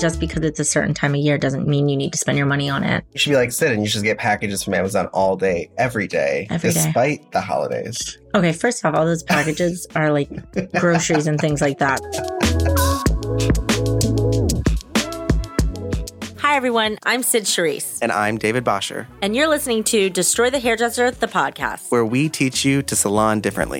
Just because it's a certain time of year doesn't mean you need to spend your money on it. You should be like Sid and you should get packages from Amazon all day, every day, Every day. despite the holidays. Okay, first off, all those packages are like groceries and things like that. Everyone. I'm Sid Charisse, And I'm David Bosher, and you're listening to Destroy the Hairdresser, the podcast. where we teach you to salon differently.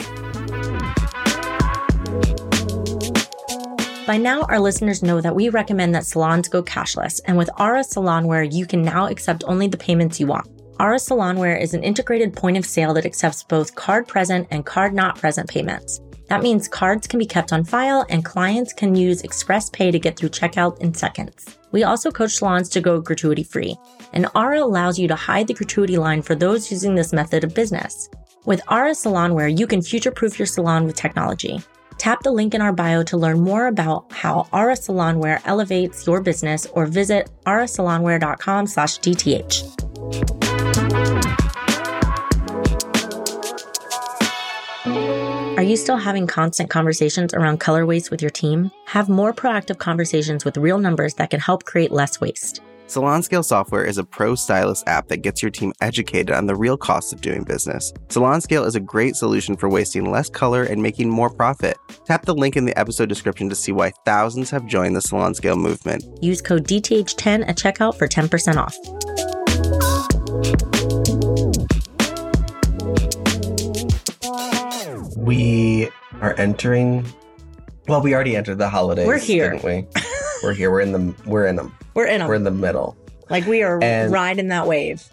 By now, our listeners know that we recommend that salons go cashless, and with Aura Salonware, you can now accept only the payments you want. Aura Salonware is an integrated point of sale that accepts both card present and card not present payments. That means cards can be kept on file and clients can use Express Pay to get through checkout in seconds. We also coach salons to go gratuity free, and Aura allows you to hide the gratuity line for those using this method of business. With Aura Salonware, you can future proof your salon with technology. Tap the link in our bio to learn more about how Aura Salonware elevates your business or visit aurasalonware.com slash DTH. You still having constant conversations around color waste with your team? Have more proactive conversations with real numbers that can help create less waste. Salon Scale Software is a pro stylist app that gets your team educated on the real costs of doing business. Salon Scale is a great solution for wasting less color and making more profit. Tap the link in the episode description to see why thousands have joined the Salon Scale movement. Use code DTH10 at checkout for 10% off. We are entering. Well, we already entered the holidays. We're here. didn't we? we're here. We're in the. We're in them. We're in We're in the middle. Like we are And- riding that wave.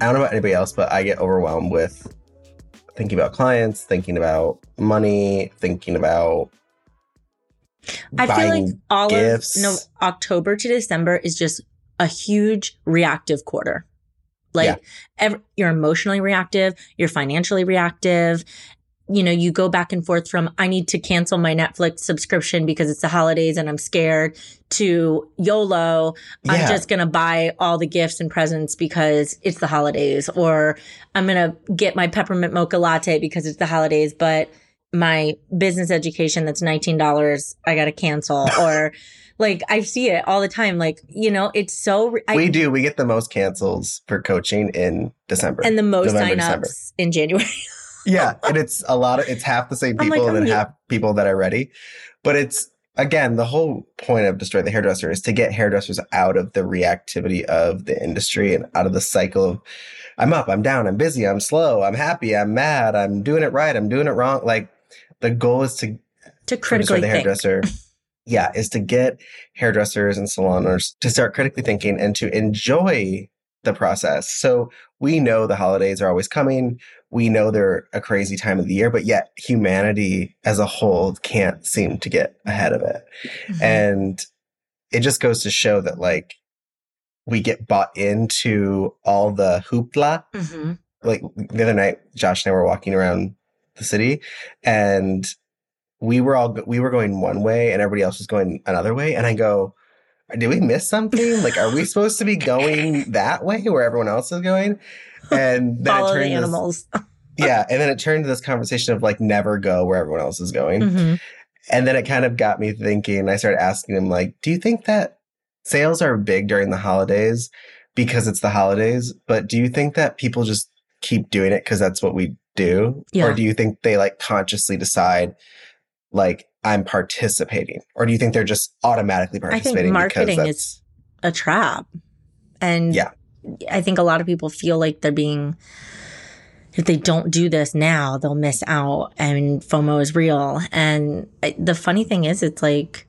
I don't know about anybody else, but I get overwhelmed with thinking about clients, thinking about money, thinking about. I feel like all gifts. of no October to December is just a huge reactive quarter. Like Yeah. ev- you're emotionally reactive, you're financially reactive. You know, you go back and forth from I need to cancel my Netflix subscription because it's the holidays and I'm scared to YOLO. I'm just going to buy all the gifts and presents because it's the holidays or I'm going to get my peppermint mocha latte because it's the holidays, but my business education that's $19 I got to cancel or like I see it all the time like you know it's so I, we do. We get the most cancels for coaching in December. and the most November, signups December. in January. yeah, and it's a lot of. It's half the same people like, and I'm then the- half people that are ready. But it's again the whole point of destroy the hairdresser is to get hairdressers out of the reactivity of the industry and out of the cycle of I'm up, I'm down, I'm busy, I'm slow, I'm happy, I'm mad, I'm doing it right, I'm doing it wrong. Like the goal is to to critically the think. hairdresser. Yeah, is to get hairdressers and salon owners to start critically thinking and to enjoy the process. So we know the holidays are always coming. We know they're a crazy time of the year, but yet humanity as a whole can't seem to get ahead of it. Mhm. And it just goes to show that like we get bought into all the hoopla Mhm. like the other night, Josh and I were walking around the city, and we were all we were going one way, and everybody else was going another way. And I go, "Did we miss something? like, are we supposed to be going that way where everyone else is going?" And then Follow it the turned this, animals. yeah, and then it turned to this conversation of like never go where everyone else is going. Mhm. And then it kind of got me thinking. I started asking him, like, do you think that sales are big during the holidays because it's the holidays? But do you think that people just keep doing it because that's what we do? Yeah. Or do you think they like consciously decide, like, I'm participating? Or do you think they're just automatically participating? I think marketing is a trap. And Yeah. I think a lot of people feel like they're being if they don't do this now, they'll miss out and FOMO is real. And the funny thing is it's like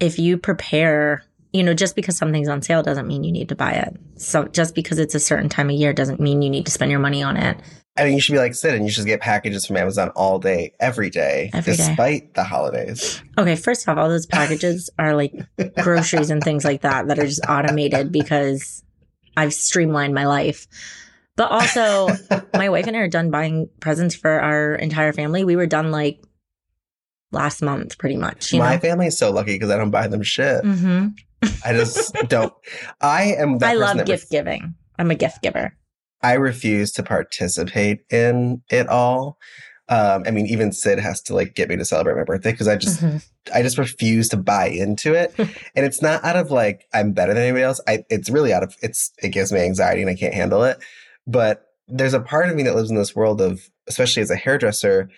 if you prepare, you know, just because something's on sale doesn't mean you need to buy it. So just because it's a certain time of year doesn't mean you need to spend your money on it. I mean, you should be like Sid and you should get packages from Amazon all day, every day, Every day. despite the holidays. Okay, first off, all those packages are like groceries and things like that that are just automated because I've streamlined my life. But also, my wife and I are done buying presents for our entire family. We were done like last month, pretty much. You My know? family is so lucky because I don't buy them shit. hmm I just don't. I am. That I love gift ref- giving. I'm a gift giver. I refuse to participate in it all. Um, I mean, even Sid has to like get me to celebrate my birthday because I just Mhm. I just refuse to buy into it. and it's not out of like I'm better than anybody else. I it's really out of it's it gives me anxiety and I can't handle it. But there's a part of me that lives in this world of especially as a hairdresser.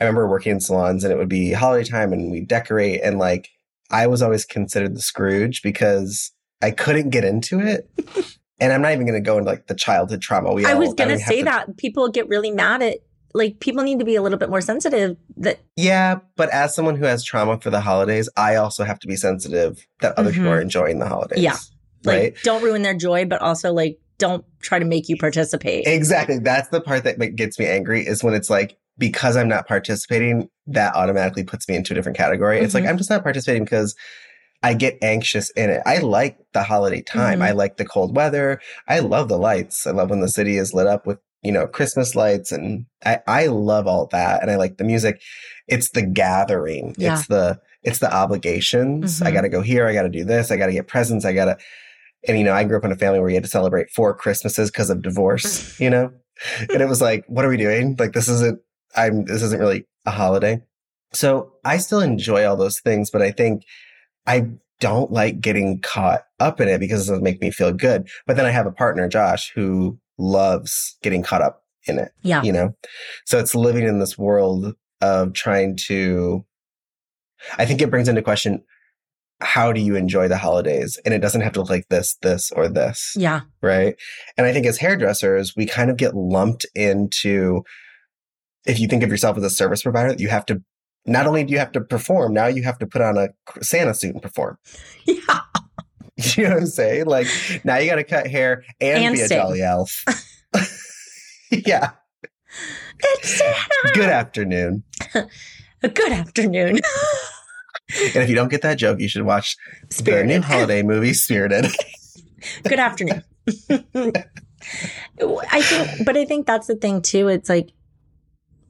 I remember working in salons and it would be holiday time and we decorate and like I was always considered the Scrooge because I couldn't get into it. and I'm not even going to go into like the childhood trauma. We I was gonna say that people get really mad at like people need to be a little bit more sensitive. That Yeah, but as someone who has trauma for the holidays, I also have to be sensitive that other people Mhm. are enjoying the holidays. Yeah. like Right. don't ruin their joy, but also like don't try to make you participate. Exactly. That's the part that gets me angry is when it's like, because I'm not participating, that automatically puts me into a different category. It's like, Mhm. I'm just not participating because I get anxious in it. I like the holiday time. Mhm. I like the cold weather. I love the lights. I love when the city is lit up with, you know, Christmas lights and I, I love all that. And I like the music. It's the gathering. Yeah. It's the, it's the obligations. I Mhm. got to go here. I got to do this. I got to get presents. I got to, and you know, I grew up in a family where you had to celebrate four Christmases because of divorce, you know? and it was like, what are we doing? Like, this isn't, I'm, this isn't really a holiday. So I still enjoy all those things, but I think I don't like getting caught up in it because it doesn't make me feel good. But then I have a partner, Josh, who loves getting caught up in it, yeah. you know? So it's living in this world of trying to, I think it brings into question, how do you enjoy the holidays? And it doesn't have to look like this, this, or this Yeah. right? And I think as hairdressers, we kind of get lumped into if you think of yourself as a service provider, you have to not only do you have to perform, now you have to put on a Santa suit and perform. Yeah. You know what I'm saying? Like now you got to cut hair and, And be a jolly elf. yeah. It's Good afternoon. Good afternoon. And if you don't get that joke, you should watch the new holiday movie Spirited. Good afternoon. I think, but I think that's the thing too. It's like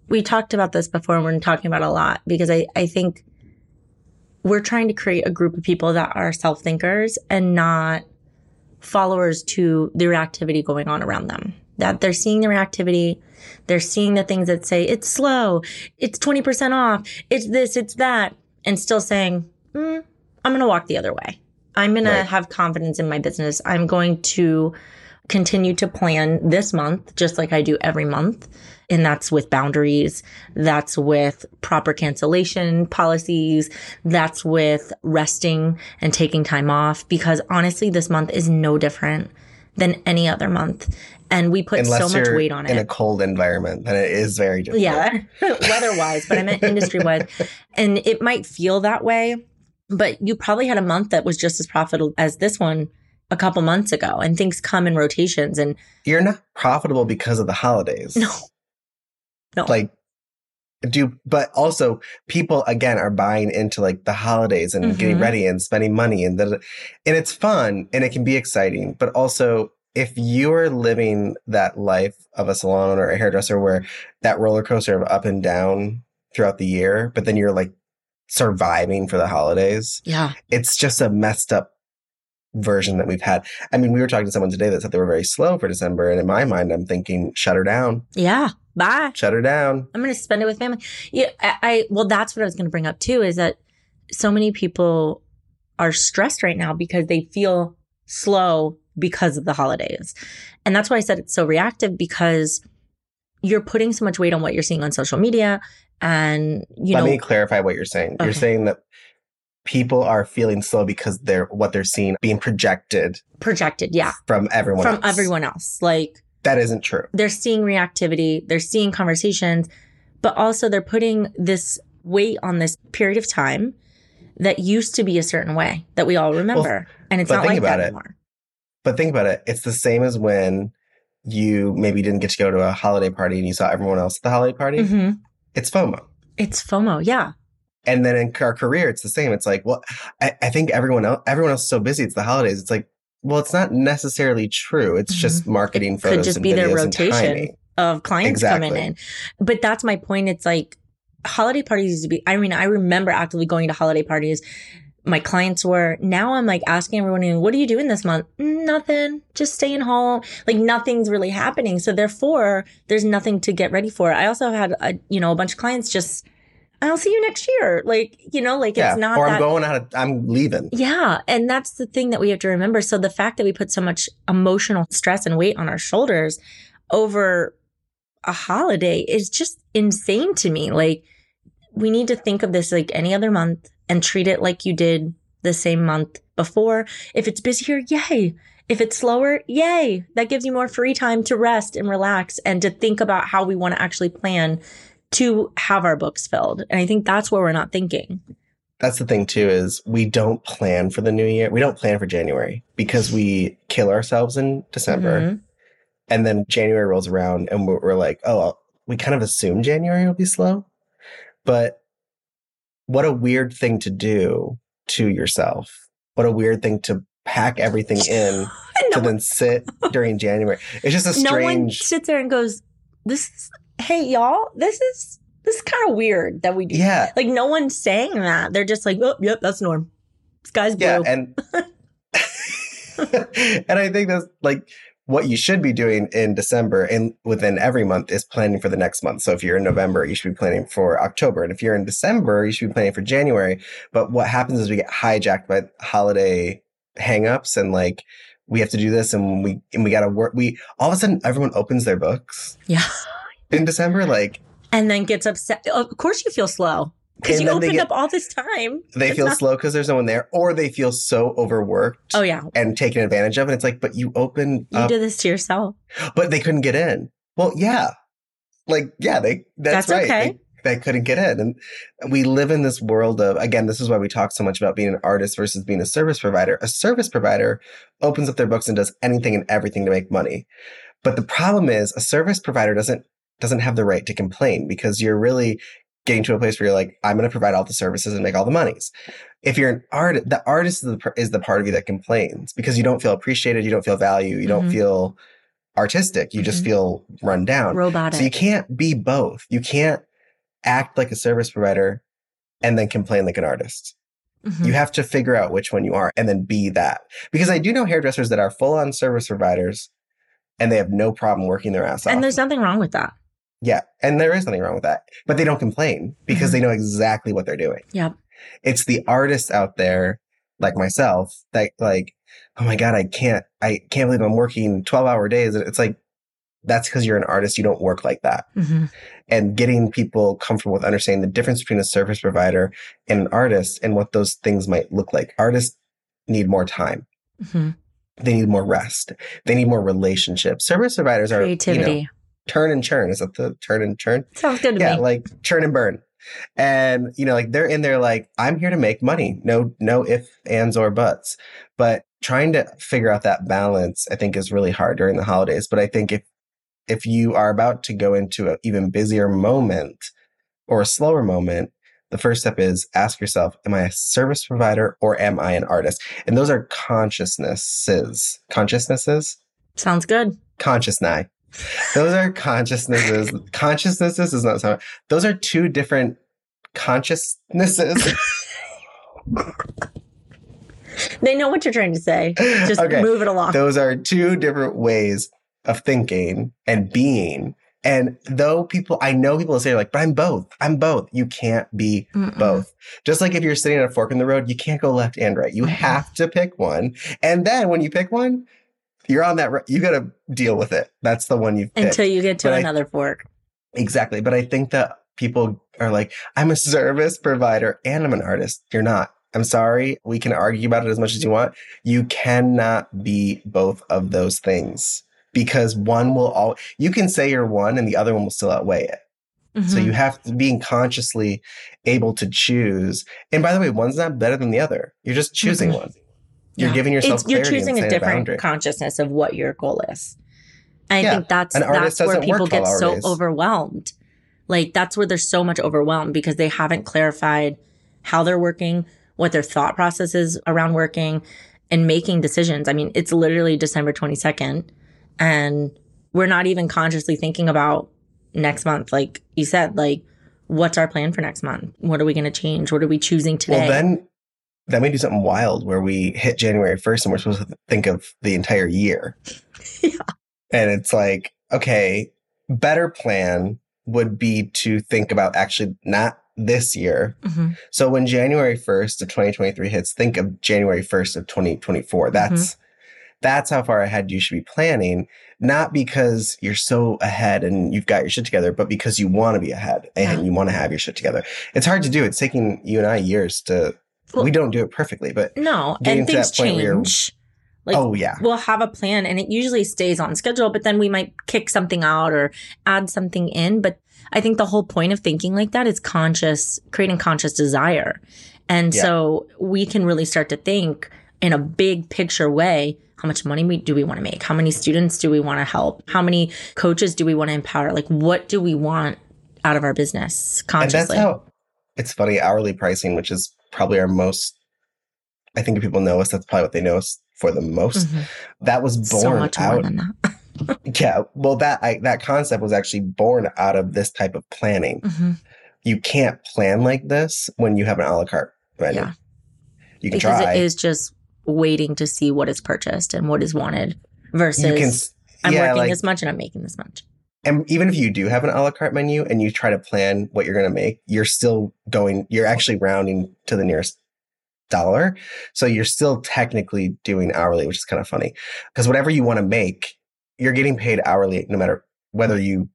we talked about this before and we're talking about a lot because I, I think we're trying to create a group of people that are self thinkers and not followers to the reactivity going on around them. That they're seeing the reactivity, they're seeing the things that say it's slow, it's 20% off, it's this, it's that, and still saying, mm, I'm going to walk the other way. I'm going Right. to have confidence in my business. I'm going to continue to plan this month, just like I do every month. And that's with boundaries. That's with proper cancellation policies. That's with resting and taking time off. Because honestly, this month is no different than any other month. And we put Unless so much weight on in it. In a cold environment, then it is very different. Yeah, weather wise, but I meant industry wise. And it might feel that way, but you probably had a month that was just as profitable as this one a couple months ago. And things come in rotations. And You're not profitable because of the holidays. no, no, like do but also people again are buying into like the holidays and getting Mhm. ready and spending money and da- and it's fun and it can be exciting but also if you're living that life of a salon owner or a hairdresser where that roller coaster of up and down throughout the year but then you're like surviving for the holidays yeah, it's just a messed up version that we've had i mean we were talking to someone today that said they were very slow for december and in my mind i'm thinking shut her down yeah, bye. shut her down I'm going to spend it with family. Yeah, I, I well, that's what I was going to bring up too. Is that so many people are stressed right now because they feel slow because of the holidays, and that's why I said it's so reactive because you're putting so much weight on what you're seeing on social media, and you Let know, me clarify what you're saying. You're saying that people are feeling slow because they're what they're seeing being projected projected, yeah, from everyone from else. everyone else, like. That isn't true. they're seeing reactivity, they're seeing conversations, but also they're putting this weight on this period of time that used to be a certain way that we all remember. and it's not like about that it. anymore. But think about it. It's the same as when you maybe didn't get to go to a holiday party and you saw everyone else at the holiday party. hmm It's FOMO. It's FOMO. Yeah. And then in our career, it's the same. It's like, well, I, I think everyone else, everyone else is so busy. It's the holidays. It's like, well, it's not necessarily true. It's just marketing Mm-hmm. It could just and be their rotation. Of clients Exactly. coming in. But that's my point. It's like holiday parties used to be, I mean, I remember actively going to holiday parties. My clients were, now I'm like asking everyone, what are you doing this month? Nothing, just staying home. Like nothing's really happening. So therefore, there's nothing to get ready for. I also had, a, you know, a bunch of clients just, I'll see you next year. Like, you know, like yeah. it's not or I'm going out, of, I'm leaving. yeah. And that's the thing that we have to remember. So the fact that we put so much emotional stress and weight on our shoulders over a holiday is just insane to me. Like, we need to think of this like any other month and treat it like you did the same month before. If it's busier, yay. If it's slower, yay. That gives you more free time to rest and relax and to think about how we want to actually plan to have our books filled. And I think that's where we're not thinking. That's the thing too is we don't plan for the new year. We don't plan for January because we kill ourselves in December. Mhm. And then January rolls around and we're, we're like, oh, we kind of assume January will be slow. But what a weird thing to do to yourself. What a weird thing to pack everything in No, to then sit during January. It's just a strange. no one sits there and goes, "This, is, hey y'all, this is this is kind of weird that we do." yeah. Like no one's saying that. They're just like, "Oh, yep, that's norm." Sky's blue. Yeah. And, and I think that's like what you should be doing in December and within every month is planning for the next month. So if you're in November, you should be planning for October. And if you're in December, you should be planning for January. But what happens is we get hijacked by holiday hangups and like, we have to do this and we, and we got to work. We, all of a sudden, everyone opens their books yeah. in December. Like, And then gets upset. Of course, you feel slow because you opened get- up all this time. they It's feel not- slow because there's no one there, or they feel so overworked Oh yeah, and taken advantage of. And it's like, but you opened you up did this to yourself. but they couldn't get in. Well, yeah. Like, yeah, they, that's, That's right. okay. They, they couldn't get in. And we live in this world of, again, this is why we talk so much about being an artist versus being a service provider. A service provider opens up their books and does anything and everything to make money. But the problem is a service provider doesn't, doesn't have the right to complain because you're really getting to a place where you're like, I'm going to provide all the services and make all the monies. If you're an artist, the artist is the, is the part of you that complains because you don't feel appreciated. You don't feel value. You don't Mhm. feel artistic. You just Mhm. feel run down. Robotic. So you can't be both. You can't act like a service provider and then complain like an artist. Mhm. You have to figure out which one you are and then be that. Because I do know hairdressers that are full on service providers and they have no problem working their ass off. and there's nothing wrong with that. Yeah. And there is nothing wrong with that. But they don't complain because Mhm. they know exactly what they're doing. Yep. It's the artists out there like myself that like, oh my God, I can't, I can't believe I'm working 12 hour days. And it's like, that's because you're an artist. You don't work like that. hmm and getting people comfortable with understanding the difference between a service provider and an artist and what those things might look like. Artists need more time. hmm They need more rest. They need more relationships. Service providers are Creativity. You know, turn and churn. Is that the turn and churn? Sounds good to Yeah, me. like churn and burn. And you know, like they're in there like, I'm here to make money. No, no if, ands, or buts. But trying to figure out that balance, I think, is really hard during the holidays. But I think if if you are about to go into an even busier moment or a slower moment, the first step is ask yourself, am I a service provider or am I an artist? And those are consciousnesses. Consciousnesses? Sounds good. Conscious Consciousness. Those are consciousnesses. consciousnesses is not so. Those are two different consciousnesses. They know what you're trying to say. Just Okay. move it along. Those are two different ways of thinking and being. And though people, I know people say like, but I'm both. I'm both. You can't be Mm-mm. both. Just like if you're sitting at a fork in the road, you can't go left and right. You have to pick one. And then when you pick one, you're on that, you got to deal with it. That's the one you've picked. Until you get to But I- another fork. Exactly. But I think that people are like, I'm a service provider and I'm an artist. You're not. I'm sorry. We can argue about it as much as you want. You cannot be both of those things because one will all, you can say you're one and the other one will still outweigh it. So Mhm. you have to being consciously able to choose. And by the way, one's not better than the other. You're just choosing Mhm. one. You're Yeah. giving yourself It's- you're choosing a different boundary. consciousness of what your goal is. And I think that's that's where people get so overwhelmed. Like that's where they're so much overwhelmed because they haven't clarified how they're working, what their thought process is around working and making decisions. I mean, it's literally December 22nd and we're not even consciously thinking about next month. Like you said, like what's our plan for next month? What are we going to change? What are we choosing today? Well, then, then we do something wild where we hit January 1st and we're supposed to think of the entire year. yeah. And it's like, okay, better plan would be to think about actually not this year. hmm So when January 1st of 2023 hits, think of January 1st of 2024. That's that's how far ahead you should be planning, not because you're so ahead and you've got your shit together, but because you want to be ahead and Yeah. you want to have your shit together. It's hard to do. It's taking you and I years to Well- we don't do it perfectly, but No, Getting and to that things point where you're- change. Like, oh yeah. we'll have a plan and it usually stays on schedule, but then we might kick something out or add something in. But I think the whole point of thinking like that is conscious, creating conscious desire. And Yeah. so we can really start to think in a big picture way. How much money we, do we want to make? How many students do we want to help? How many coaches do we want to empower? Like, what do we want out of our business And that's consciously? how it's funny, hourly pricing, which is probably our most I think if people know us, that's probably what they know us for the most. Mhm. That was born So out. Yeah, well, that I, that concept was actually born out of this type of planning. Mhm. You can't plan like this when you have an a la carte menu. Yeah. You can because try. it is just waiting to see what is purchased and what is wanted versus can, s- I'm working like, this much and I'm making this much. And even if you do have an a la carte menu and you try to plan what you're going to make, you're still going. You're actually rounding to the nearest dollar, so you're still technically doing hourly, which is kind of funny because whatever you want to make, you're getting paid hourly, no matter whether you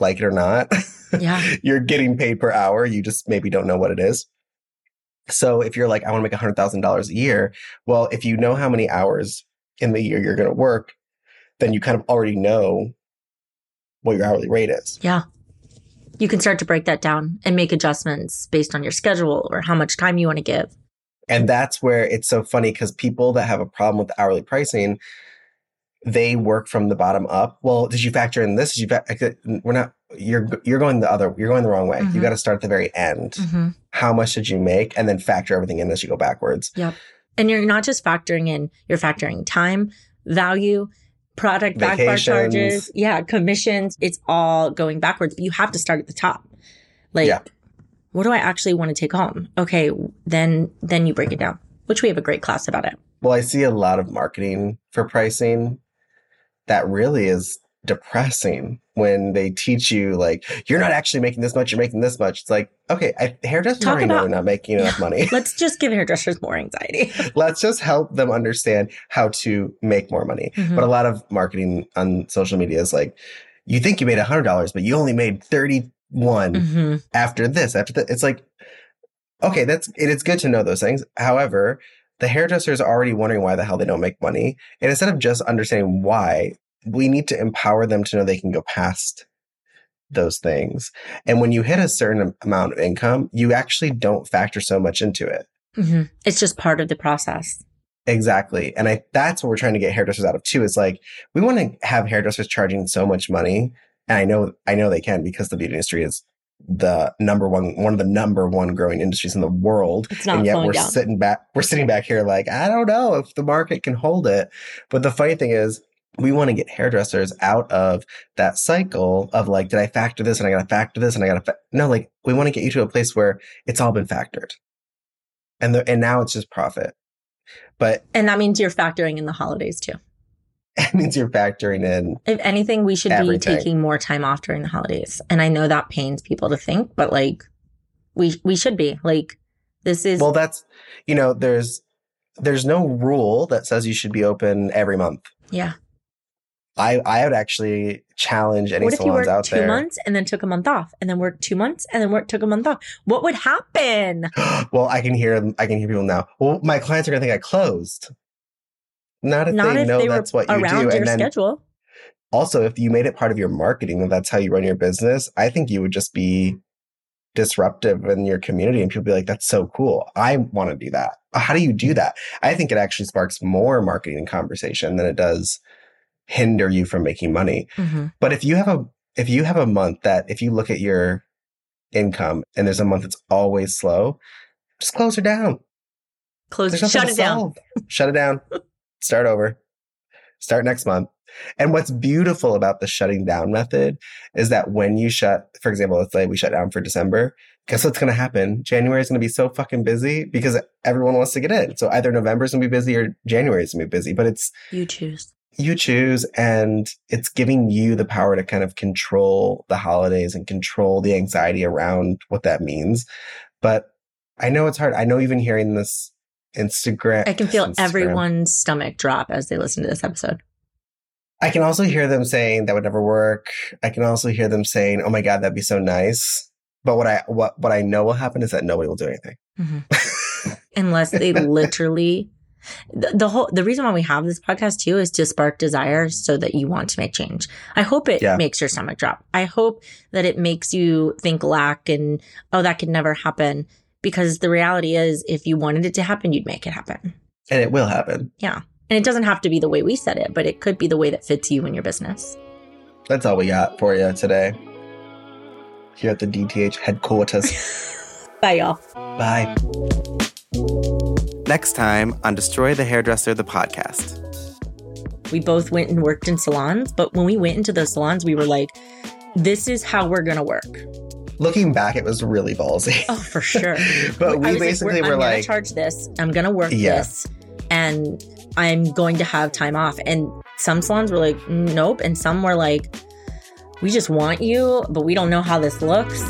like it or not. Yeah. you're getting paid per hour. You just maybe don't know what it is. So if you're like, I want to make $100,000 a year, well, if you know how many hours in the year you're going to work, then you kind of already know what your hourly rate is. Yeah. You can start to break that down and make adjustments based on your schedule or how much time you want to give. And that's where it's so funny because people that have a problem with hourly pricing, they work from the bottom up. Well, did you factor in this? Did you fa- we're not you're you're going the other you're going the wrong way. You Mhm. got to start at the very end. How much did you make and then factor everything in as you go backwards. Yep. And you're not just factoring in, you're factoring time, value, product back bar charges, yeah, commissions. It's all going backwards, but you have to start at the top. Like, Yeah. what do I actually want to take home? Okay, then then you break it down, which we have a great class about it. Well, I see a lot of marketing for pricing that really is depressing when they teach you like you're not actually making this much, you're making this much. It's like, okay, I, hairdressers Talk already know about- they're not making enough money. Let's just give hairdressers more anxiety. Let's just help them understand how to make more money. Mhm. But a lot of marketing on social media is like, you think you made a hundred dollars, but you only made 31 Mhm. after this, after that. It's like, okay, that's, it, it's good to know those things. However, the hairdressers are already wondering why the hell they don't make money. And instead of just understanding why, we need to empower them to know they can go past those things. And when you hit a certain amount of income, you actually don't factor so much into it. Mhm. It's just part of the process. Exactly. And I that's what we're trying to get hairdressers out of too. Is like we want to have hairdressers charging so much money. And I know I know they can because the beauty industry is the number one one of the number one growing industries in the world. It's not and yet we're down. sitting back we're sitting back here like, I don't know if the market can hold it. But the funny thing is we want to get hairdressers out of that cycle of like, did I factor this and I got to factor this and I got to, fa-? no, like we want to get you to a place where it's all been factored. And the, and now it's just profit. But And that means you're factoring in the holidays too. it means you're factoring in If anything, we should Everything. be taking more time off during the holidays. And I know that pains people to think, but like we we should be. Like this is well that's you know there's there's no rule that says you should be open every month yeah. I i would actually challenge any What if you worked out two there. months and then took a month off and then worked two months and then worked took a month off? What would happen? well i can hear i can hear people now. Well my clients are gonna think i closed. Not if Not they if know they that's what you do your and then schedule. also if you made it part of your marketing and that's how you run your business i think you would just be disruptive in your community and people be like that's so cool. I want to do that. How do you do mm. that? I think it actually sparks more marketing conversation than it does hinder you from making money Mhm. but if you have a if you have a month that if you look at your income and there's a month that's always slow just close her down Close shut it down. shut it down start over start next month. And what's beautiful about the shutting down method is that when you shut, for example, let's say we shut down for December, guess what's going to happen? January is going to be so fucking busy because everyone wants to get in. So either November is going to be busy or January is going to be busy, but it's you choose. You choose, and it's giving you the power to kind of control the holidays and control the anxiety around what that means. But I know it's hard. I know even hearing this Instagram, I can feel Instagram, everyone's stomach drop as they listen to this episode. I can also hear them saying that would never work. I can also hear them saying, "Oh my god, that'd be so nice." But what I what what I know will happen is that nobody will do anything mm-hmm. unless they literally. The, the, whole the reason why we have this podcast too is to spark desire so that you want to make change. I hope it yeah. makes your stomach drop. I hope that it makes you think lack and oh that could never happen because the reality is if you wanted it to happen you'd make it happen. And it will happen. Yeah. And it doesn't have to be the way we said it, but it could be the way that fits you and your business. That's all we got for you today. Here at the DTH headquarters. Bye, y'all. Bye. Next time on Destroy the Hairdresser, the podcast. We both went and worked in salons, but when we went into those salons, we were like, this is how we're going to work. Looking back, it was really ballsy. Oh, for sure. but we basically like, were I'm like, charge this. I'm going to work yeah. this. And I'm going to have time off. And some salons were like, nope. And some were like, we just want you, but we don't know how this looks.